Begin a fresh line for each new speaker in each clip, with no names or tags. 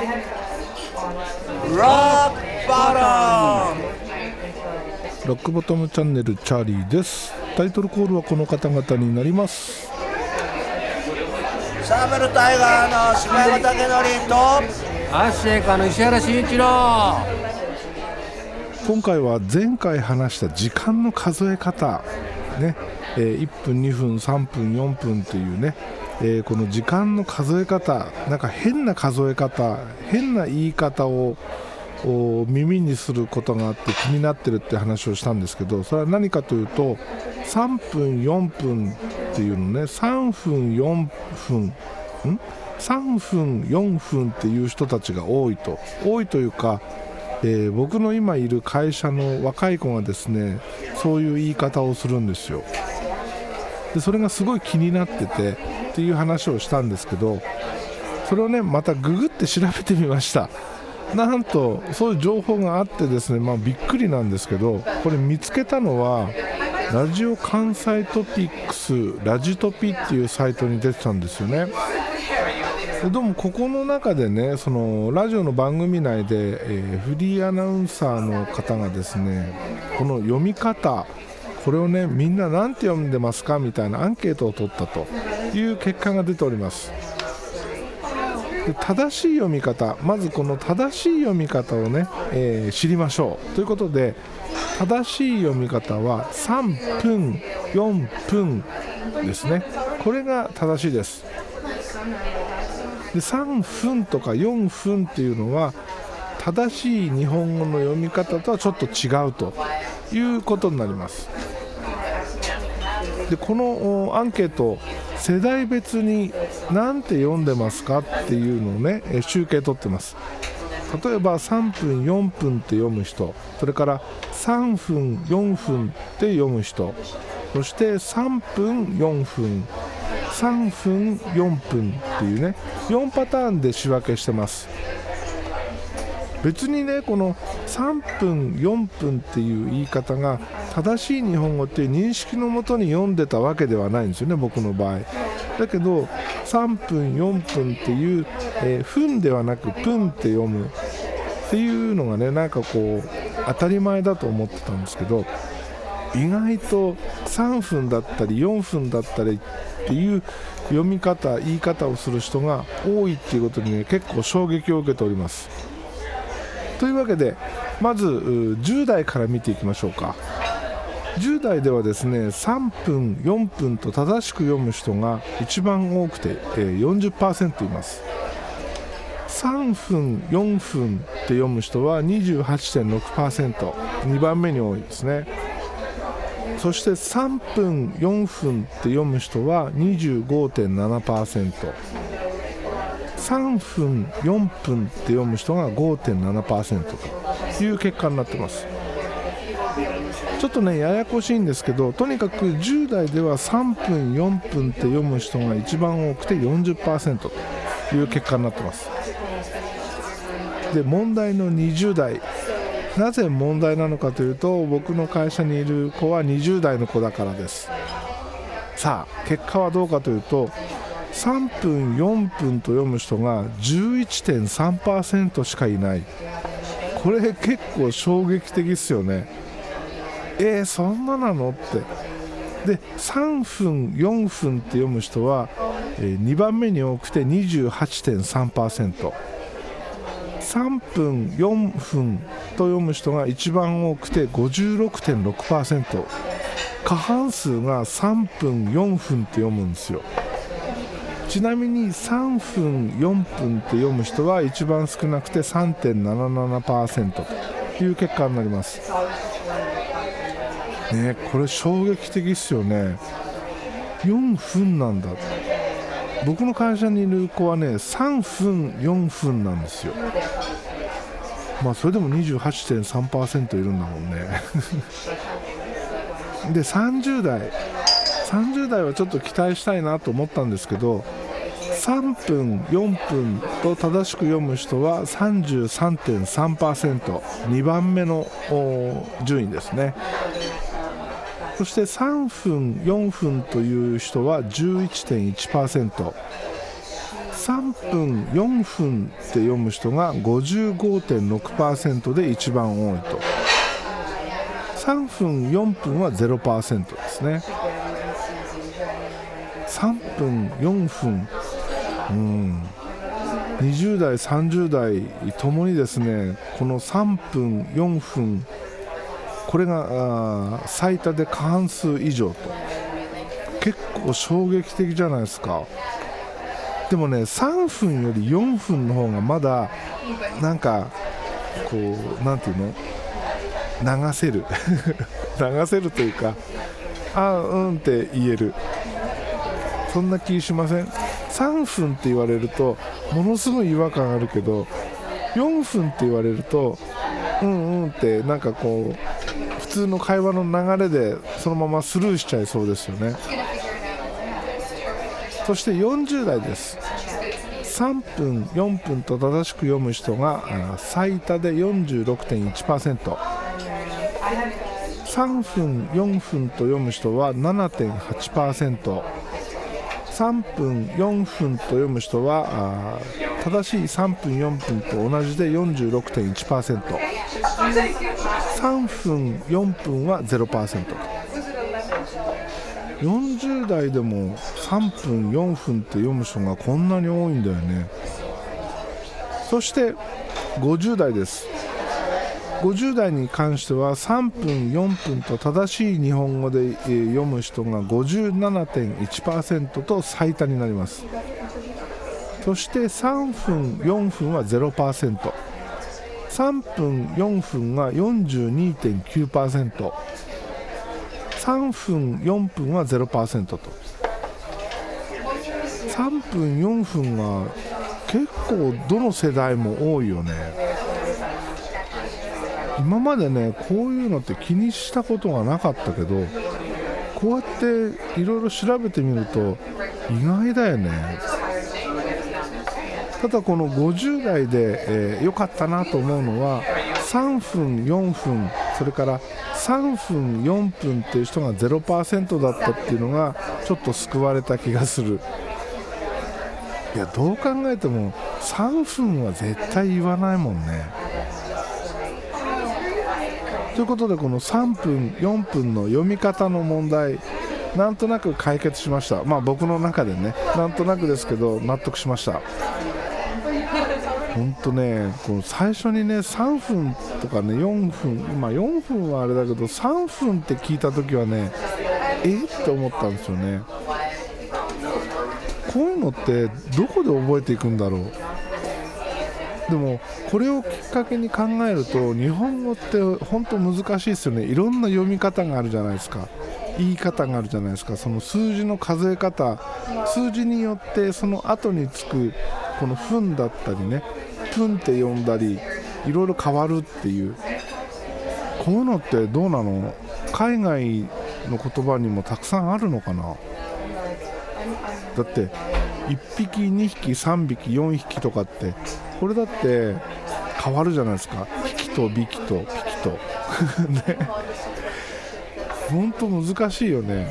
ロックボトムチャンネルチャーリーです。タイトルコールはこの方々になります。
サーベルタイガーの柴山武則と
アッシェイカの石原慎一郎。
今回は前回話した時間の数え方ね、えー、1分2分3分4分っていうね、えー、この時間の数え方なんか変な数え方変な言い方を耳にすることがあって気になってるって話をしたんですけどそれは何かというと3分4分っていうのね3分4分ん？3分4分っていう人たちが多いと。多いというか、えー、僕の今いる会社の若い子がですねそういう言い方をするんですよ。でそれがすごい気になっててっていう話をしたんですけどそれをねまたググって調べてみました。なんとそういう情報があってですね、まあ、びっくりなんですけどこれ見つけたのはラジオ関西トピックスラジトピっていうサイトに出てたんですよね。でどうもここの中でねそのラジオの番組内で、えー、フリーアナウンサーの方がですねこの読み方これをねみんな何て読んでますか？みたいなアンケートを取ったと。いう結果が出ております。で正しい読み方まずこの正しい読み方をね、えー、知りましょう。ということで正しい読み方は3分4分ですね。これが正しいです。で3分とか4分っていうのは正しい日本語の読み方とはちょっと違うということになります。でこのアンケート世代別に何て読んでますかっていうのをね集計取ってます。例えば3分4分って読む人それから3分4分って読む人そして3分4分3分4分っていうね4パターンで仕分けしてます。別にねこの3分4分っていう言い方が正しい日本語っていう認識のもとに読んでたわけではないんですよね僕の場合。だけど3分4分っていう、えー、分ではなくプンって読むっていうのがねなんかこう当たり前だと思ってたんですけど意外と3分だったり4分だったりっていう読み方言い方をする人が多いっていうことにね結構衝撃を受けております。というわけでまず10代から見ていきましょうか。10代ではですね3分4分と正しく読む人が一番多くて、40%います。3分4分って読む人は 28.6%2 番目に多いですね。そして3分4分って読む人は25.7% 3分4分って読む人が5.7%という結果になってます。ちょっとねややこしいんですけどとにかく10代では3分4分って読む人が一番多くて40%という結果になってます。で問題の20代。なぜ問題なのかというと僕の会社にいる子は20代の子だからです。さあ結果はどうかというと3分4分と読む人が11.3%しかいない。これ結構衝撃的ですよね。えー、そんななのって。で3分4分って読む人は、え、2番目に多くて28.3%。3分4分と読む人が一番多くて56.6%過半数が3分4分って読むんですよ。ちなみに3分4分って読む人は一番少なくて3.77%という結果になります。ねこれ衝撃的ですよね。4分なんだ。僕の会社にいる子はね3分4分なんですよ。まあそれでも28.3%いるんだもんね。で30代30代はちょっと期待したいなと思ったんですけど3分4分と正しく読む人は 33.3%2 番目の順位ですね。そして3分4分という人は11.1% 3分4分って読む人が55.6%で一番多いと。3分4分は0%ですね。3分4分。うん。20代30代ともにですねこの3分4分これが最多で過半数以上と。結構衝撃的じゃないですか。でもね3分より4分の方がまだなんかこうなんていうの？流せる。流せるというかあうんって言える。そんな気しません？3分って言われるとものすごい違和感あるけど4分って言われるとうんうんってなんかこう普通の会話の流れでそのままスルーしちゃいそうですよね。そして40代です。3分4分と正しく読む人が最多で 46.1%3 分4分と読む人は7.8% 3分4分と読む人は正しい3分4分と同じで 46.1%3 分4分は0% 40代でも3分4分って読む人がこんなに多いんだよね。そして50代です。50代に関しては3分4分と正しい日本語で読む人が57.1%と最多になります。そして3分4分は 0%3 分4分が42.9% 3分4分は0%と。3分4分が結構どの世代も多いよね。今までねこういうのって気にしたことがなかったけどこうやっていろいろ調べてみると意外だよね。ただこの50代で良、えーかったなと思うのは3分4分それから3分4分っていう人が0%だったっていうのがちょっと救われた気がする。いやどう考えても3分は絶対言わないもんね。ということでこの3分4分の読み方の問題なんとなく解決しました。まあ僕の中でねなんとなくですけど納得しました。本当ねこの最初にね3分とかね4分まあ4分はあれだけど3分って聞いた時はねえって思ったんですよね。こういうのってどこで覚えていくんだろう？でもこれをきっかけに考えると日本語って本当難しいですよね。いろんな読み方があるじゃないですか。言い方があるじゃないですか。その数字の数え方。数字によってその後につくこの「分」だったりね「プン」って読んだりいろいろ変わるっていう。こういうのってどうなの？海外の言葉にもたくさんあるのかな？だって1匹2匹3匹4匹とかってこれだって変わるじゃないですか。匹と匹と匹と。ね。本当難しいよね。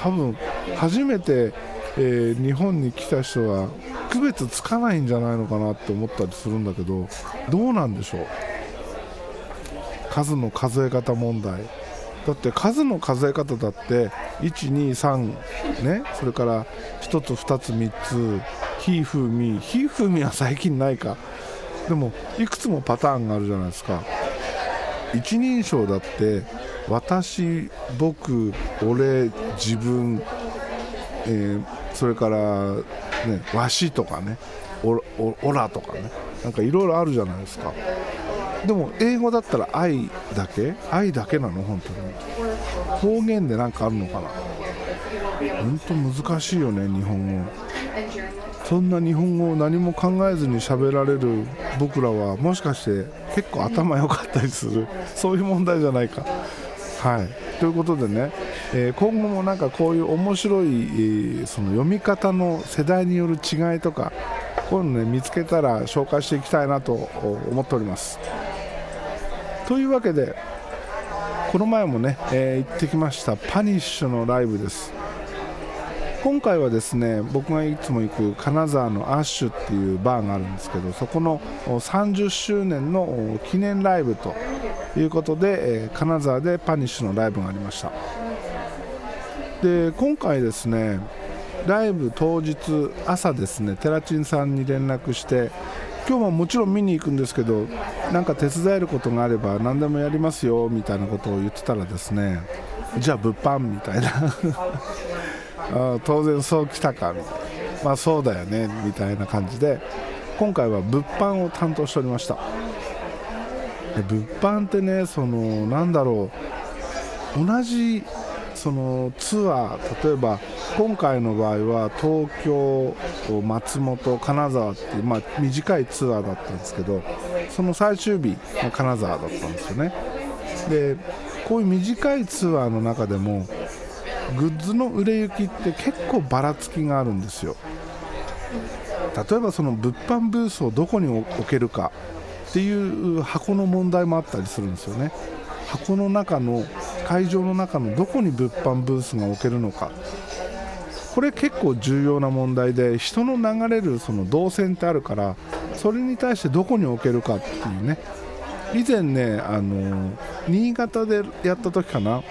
多分初めて、えー日本に来た人は区別つかないんじゃないのかなって思ったりするんだけどどうなんでしょう。数の数え方問題。だって数の数え方だって123ね。それから1つ2つ3つ。ひふみ。ひふみは最近ないか。でもいくつもパターンがあるじゃないですか。一人称だって私僕俺自分、えーそれから、ね、わしとかね。おおオラとかね。なんかいろいろあるじゃないですか。でも英語だったら愛だけ？愛だけなの？本当に。方言で何かあるのかな？本当難しいよね日本語。そんな日本語を何も考えずに喋られる僕らはもしかして結構頭良かったりするそういう問題じゃないか。はい。ということでね、えー今後もなんかこういう面白い、えーその読み方の世代による違いとかこういうのね見つけたら紹介していきたいなとお思っております。というわけでこの前もね、えー行ってきましたパニッシュのライブです今回はですね僕がいつも行く金沢のアッシュっていうバーがあるんですけどそこの30周年の記念ライブということで、金沢でパニッシュのライブがありました。で今回ですねライブ当日朝ですねテラチンさんに連絡して今日ももちろん見に行くんですけどなんか手伝えることがあれば何でもやりますよみたいなことを言ってたらですねじゃあ物販みたいな。あ当然そうきたかみたいな。まあそうだよねみたいな感じで今回は物販を担当しておりました。で物販ってねそのなんだろう同じそのツアー例えば今回の場合は東京松本金沢っていう、まあ、短いツアーだったんですけどその最終日金沢だったんですよね。でこういう短いツアーの中でもグッズの売れ行きって結構ばらつきがあるんですよ。例えばその物販ブースをどこに置けるかっていう箱の問題もあったりするんですよね。箱の中の会場の中のどこに物販ブースが置けるのか。これ結構重要な問題で人の流れるその動線ってあるからそれに対してどこに置けるかっていうね。以前ねあの新潟でやった時かな。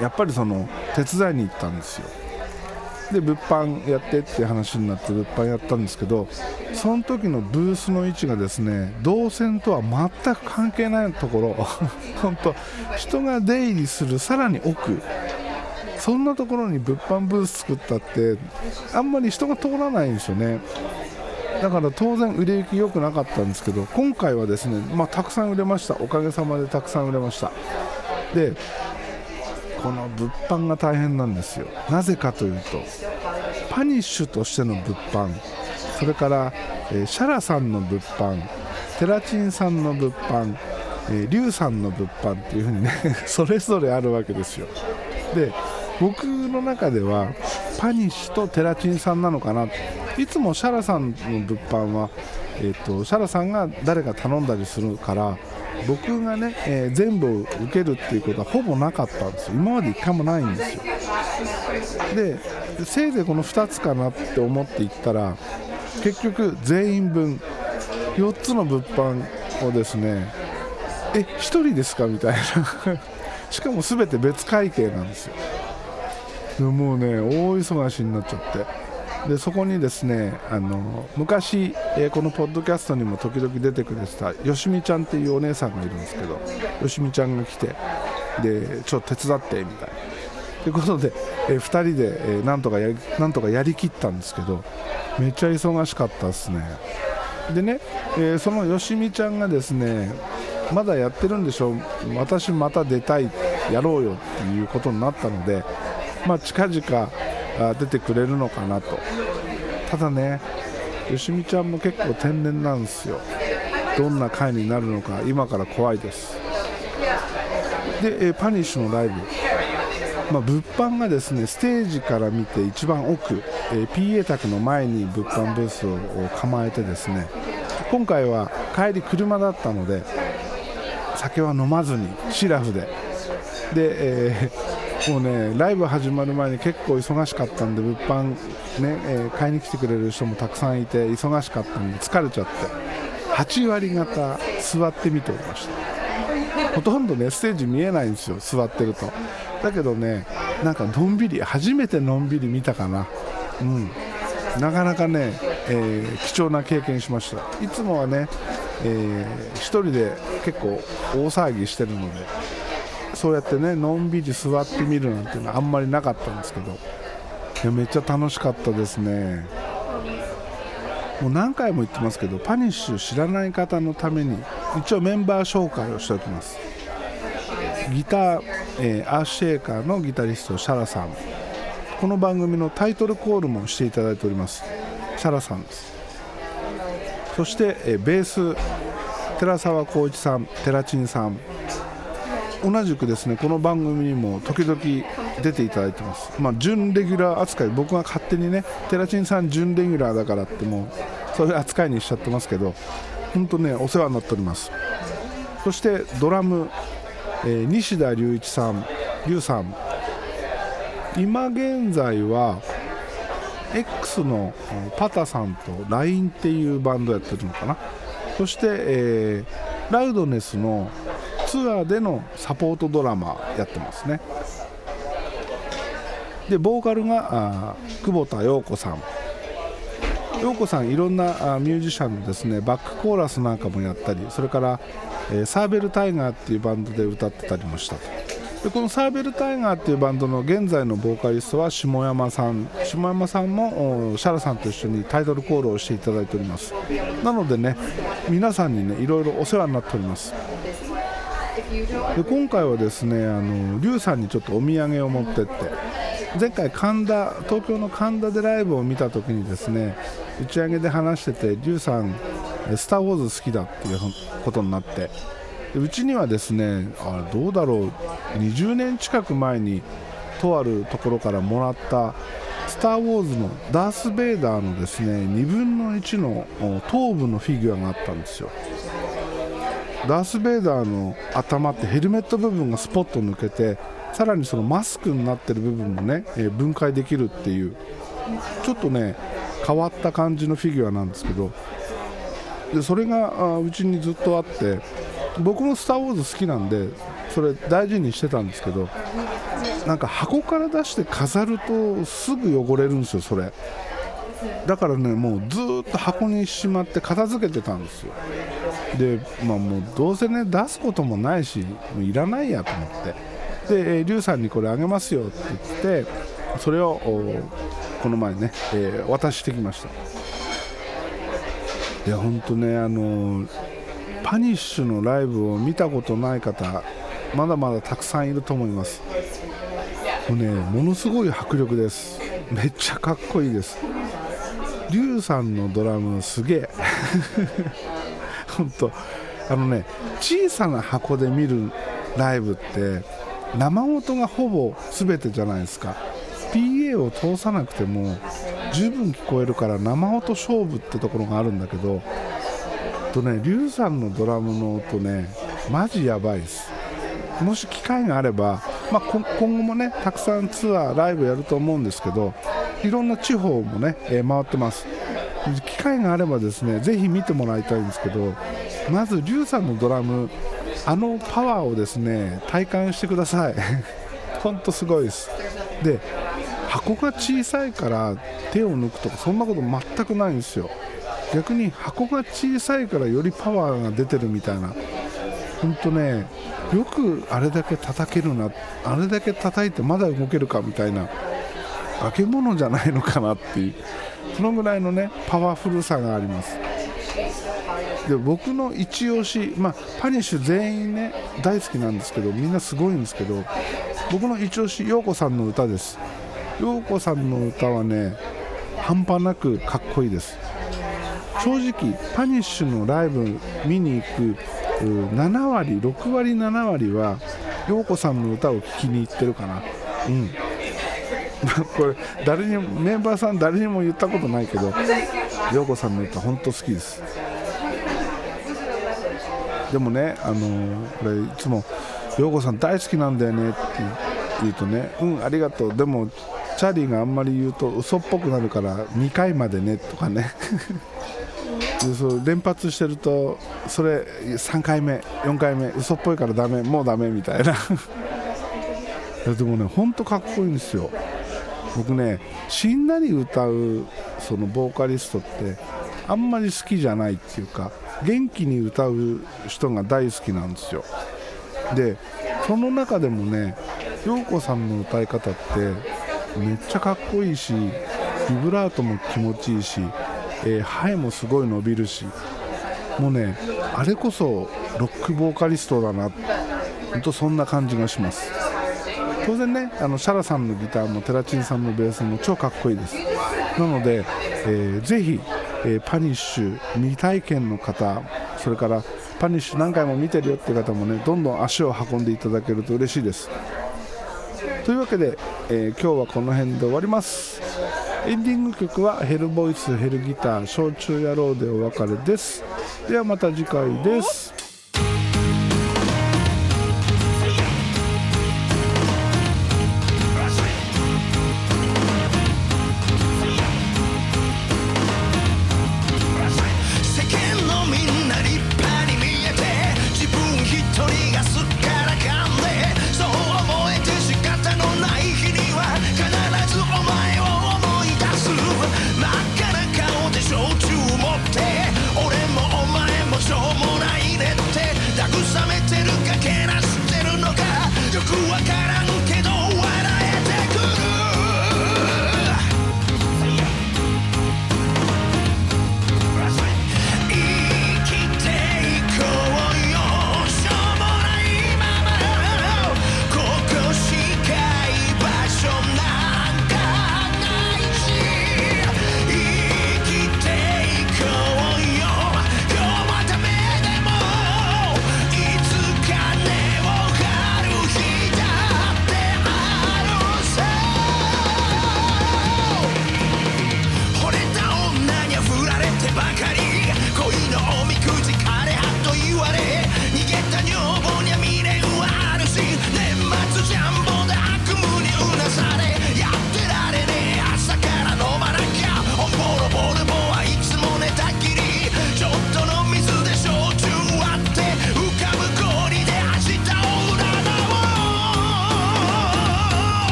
やっぱりその手伝いに行ったんですよ。で物販やってって話になって物販やったんですけどその時のブースの位置がですね動線とは全く関係ないところ 本当人が出入りするさらに奥そんなところに物販ブース作ったってあんまり人が通らないんですよね。だから当然売れ行き良くなかったんですけど今回はですね、まあ、たくさん売れました。おかげさまでたくさん売れました。でこの物販が大変なんですよ。なぜかというとパニッシュとしての物販それから、えー、シャラさんの物販テラチンさんの物販、えー、リュウさんの物販っていう風にね それぞれあるわけですよ。で僕の中ではパニッシュとテラチンさんなのかな。いつもシャラさんの物販は、えーとシャラさんが誰か頼んだりするから僕がね、えー、全部受けるっていうことはほぼなかったんですよ。今まで1回もないんですよ。でせいぜいこの2つかなって思っていったら結局全員分4つの物販をですねえ1人ですかみたいな。しかも全て別会計なんですよ。もうね大忙しになっちゃって。でそこにですねあの昔、えー、このポッドキャストにも時々出てくれてたよしみちゃんっていうお姉さんがいるんですけどよしみちゃんが来てでちょっと手伝ってみたいな。ということで、えー、2人で、えー、なんとかやなんとかやりきったんですけどめっちゃ忙しかったですね。でね、えー、そのよしみちゃんがですねまだやってるんでしょ私また出たいやろうよっていうことになったのでまあ近々出てくれるのかなと。ただねよしみちゃんも結構天然なんですよ。どんな回になるのか今から怖いです。で、えパニッシュのライブ。まあ、物販がですねステージから見て一番奥、えー、PA 宅の前に物販ブースを構えてですね今回は帰り車だったので酒は飲まずにシラフで。で、えーもうねライブ始まる前に結構忙しかったんで物販ね、えー、買いに来てくれる人もたくさんいて忙しかったんで疲れちゃって。8割方座って見ておりました。ほとんどねステージ見えないんですよ座ってると。だけどねなんかのんびり初めてのんびり見たかな。うん。なかなかね、えー、貴重な経験しました。いつもはね、えー、1人で結構大騒ぎしてるのでそうやってねのんびり座ってみるなんていうのはあんまりなかったんですけど。いやめっちゃ楽しかったですね。もう何回も言ってますけどパニッシュ知らない方のために一応メンバー紹介をしておきます。ギター、えー、アーシェーカーのギタリストシャラさん。この番組のタイトルコールもしていただいております。シャラさんです。そして、えー、ベース寺澤浩一さん寺珍さん。同じくですねこの番組にも時々出ていただいてます、まあ、準レギュラー扱い僕が勝手にねテラチンさん準レギュラーだからってもうそういう扱いにしちゃってますけど本当ねお世話になっております。そしてドラム、えー、西田隆一さん龍さん。今現在は X のパタさんと LINE っていうバンドやってるのかな。そして、えー、ラウドネスのツアーでのサポートドラマやってますね。でボーカルが久保田陽子さん。陽子さんいろんなあミュージシャンのですねバックコーラスなんかもやったりそれから、え、サーベルタイガーっていうバンドで歌ってたりもしたと。でこのサーベルタイガーっていうバンドの現在のボーカリストは下山さん。下山さんもシャラさんと一緒にタイトルコールをしていただいております。なのでね皆さんにねいろいろお世話になっております。で今回はですねあのリュウさんにちょっとお土産を持ってって前回神田東京の神田でライブを見た時にですね打ち上げで話しててリュウさん「スター・ウォーズ好きだ」っていうことになってうちにはですねあどうだろう20年近く前にとあるところからもらった「スター・ウォーズ」のダース・ベイダーのですね2分の1の頭部のフィギュアがあったんですよ。ダース・ベイダーの頭ってヘルメット部分がスポッと抜けてさらにそのマスクになってる部分もね、えー、分解できるっていうちょっとね変わった感じのフィギュアなんですけどでそれがうちにずっとあって僕も「スター・ウォーズ」好きなんでそれ大事にしてたんですけどなんか箱から出して飾るとすぐ汚れるんですよそれ。だからねもうずっと箱にしまって片付けてたんですよ。でまあもうどうせね出すこともないしもういらないやと思ってで、リュウさんにこれあげますよって言って、それをこの前ね、えー、渡してきました。いや、本当ね、あのパニッシュのライブを見たことない方、まだまだたくさんいると思います。もうね、ものすごい迫力です。めっちゃかっこいいです。リュウさんのドラムすげえ。本当あのね、小さな箱で見るライブって生音がほぼ全てじゃないですか。PA を通さなくても十分聞こえるから生音勝負ってところがあるんだけどとねリュウさんのドラムの音ねマジやばいです。もし機会があれば、まあ、今後もねたくさんツアーライブやると思うんですけどいろんな地方もね、えー、回ってます。機会があればですねぜひ見てもらいたいんですけどまずリュウさんのドラムあのパワーをですね体感してください。本当すごいです。で箱が小さいから手を抜くとかそんなこと全くないんですよ。逆に箱が小さいからよりパワーが出てるみたいな。本当ねよくあれだけ叩けるなあれだけ叩いてまだ動けるかみたいな化け物じゃないのかなっていう。そのぐらいのねパワフルさがあります。で僕の一押し、まあ、パニッシュ全員ね大好きなんですけどみんなすごいんですけど僕の一押し陽子さんの歌です。陽子さんの歌はね半端なくかっこいいです。正直パニッシュのライブ見に行く7割6割7割は陽子さんの歌を聴きに行ってるかな。うん。これ誰にメンバーさん誰にも言ったことないけど陽子さんの歌本当好きです。でもね、あのー、これいつも「陽子さん大好きなんだよね」って言うとね「うんありがとう」でもチャーリーがあんまり言うと嘘っぽくなるから2回までねとかね。でそう連発してるとそれ3回目4回目嘘っぽいからダメもうダメみたいな。でもねほんとかっこいいんですよ。僕ねしんなり歌うそのボーカリストってあんまり好きじゃないっていうか元気に歌う人が大好きなんですよ。でその中でもね陽子さんの歌い方ってめっちゃかっこいいしビブラートも気持ちいいし、えー、ハエもすごい伸びるしもうねあれこそロックボーカリストだな本当そんな感じがします。当然ねあのシャラさんのギターもテラチンさんのベースも超かっこいいです。なので、えー、ぜひえー、パニッシュ未体験の方それからパニッシュ何回も見てるよって方もねどんどん足を運んでいただけると嬉しいです。というわけで、えー、今日はこの辺で終わります。エンディング曲はヘルボイスヘルギター焼酎野郎でお別れです。ではまた次回です。覚めてるかけなし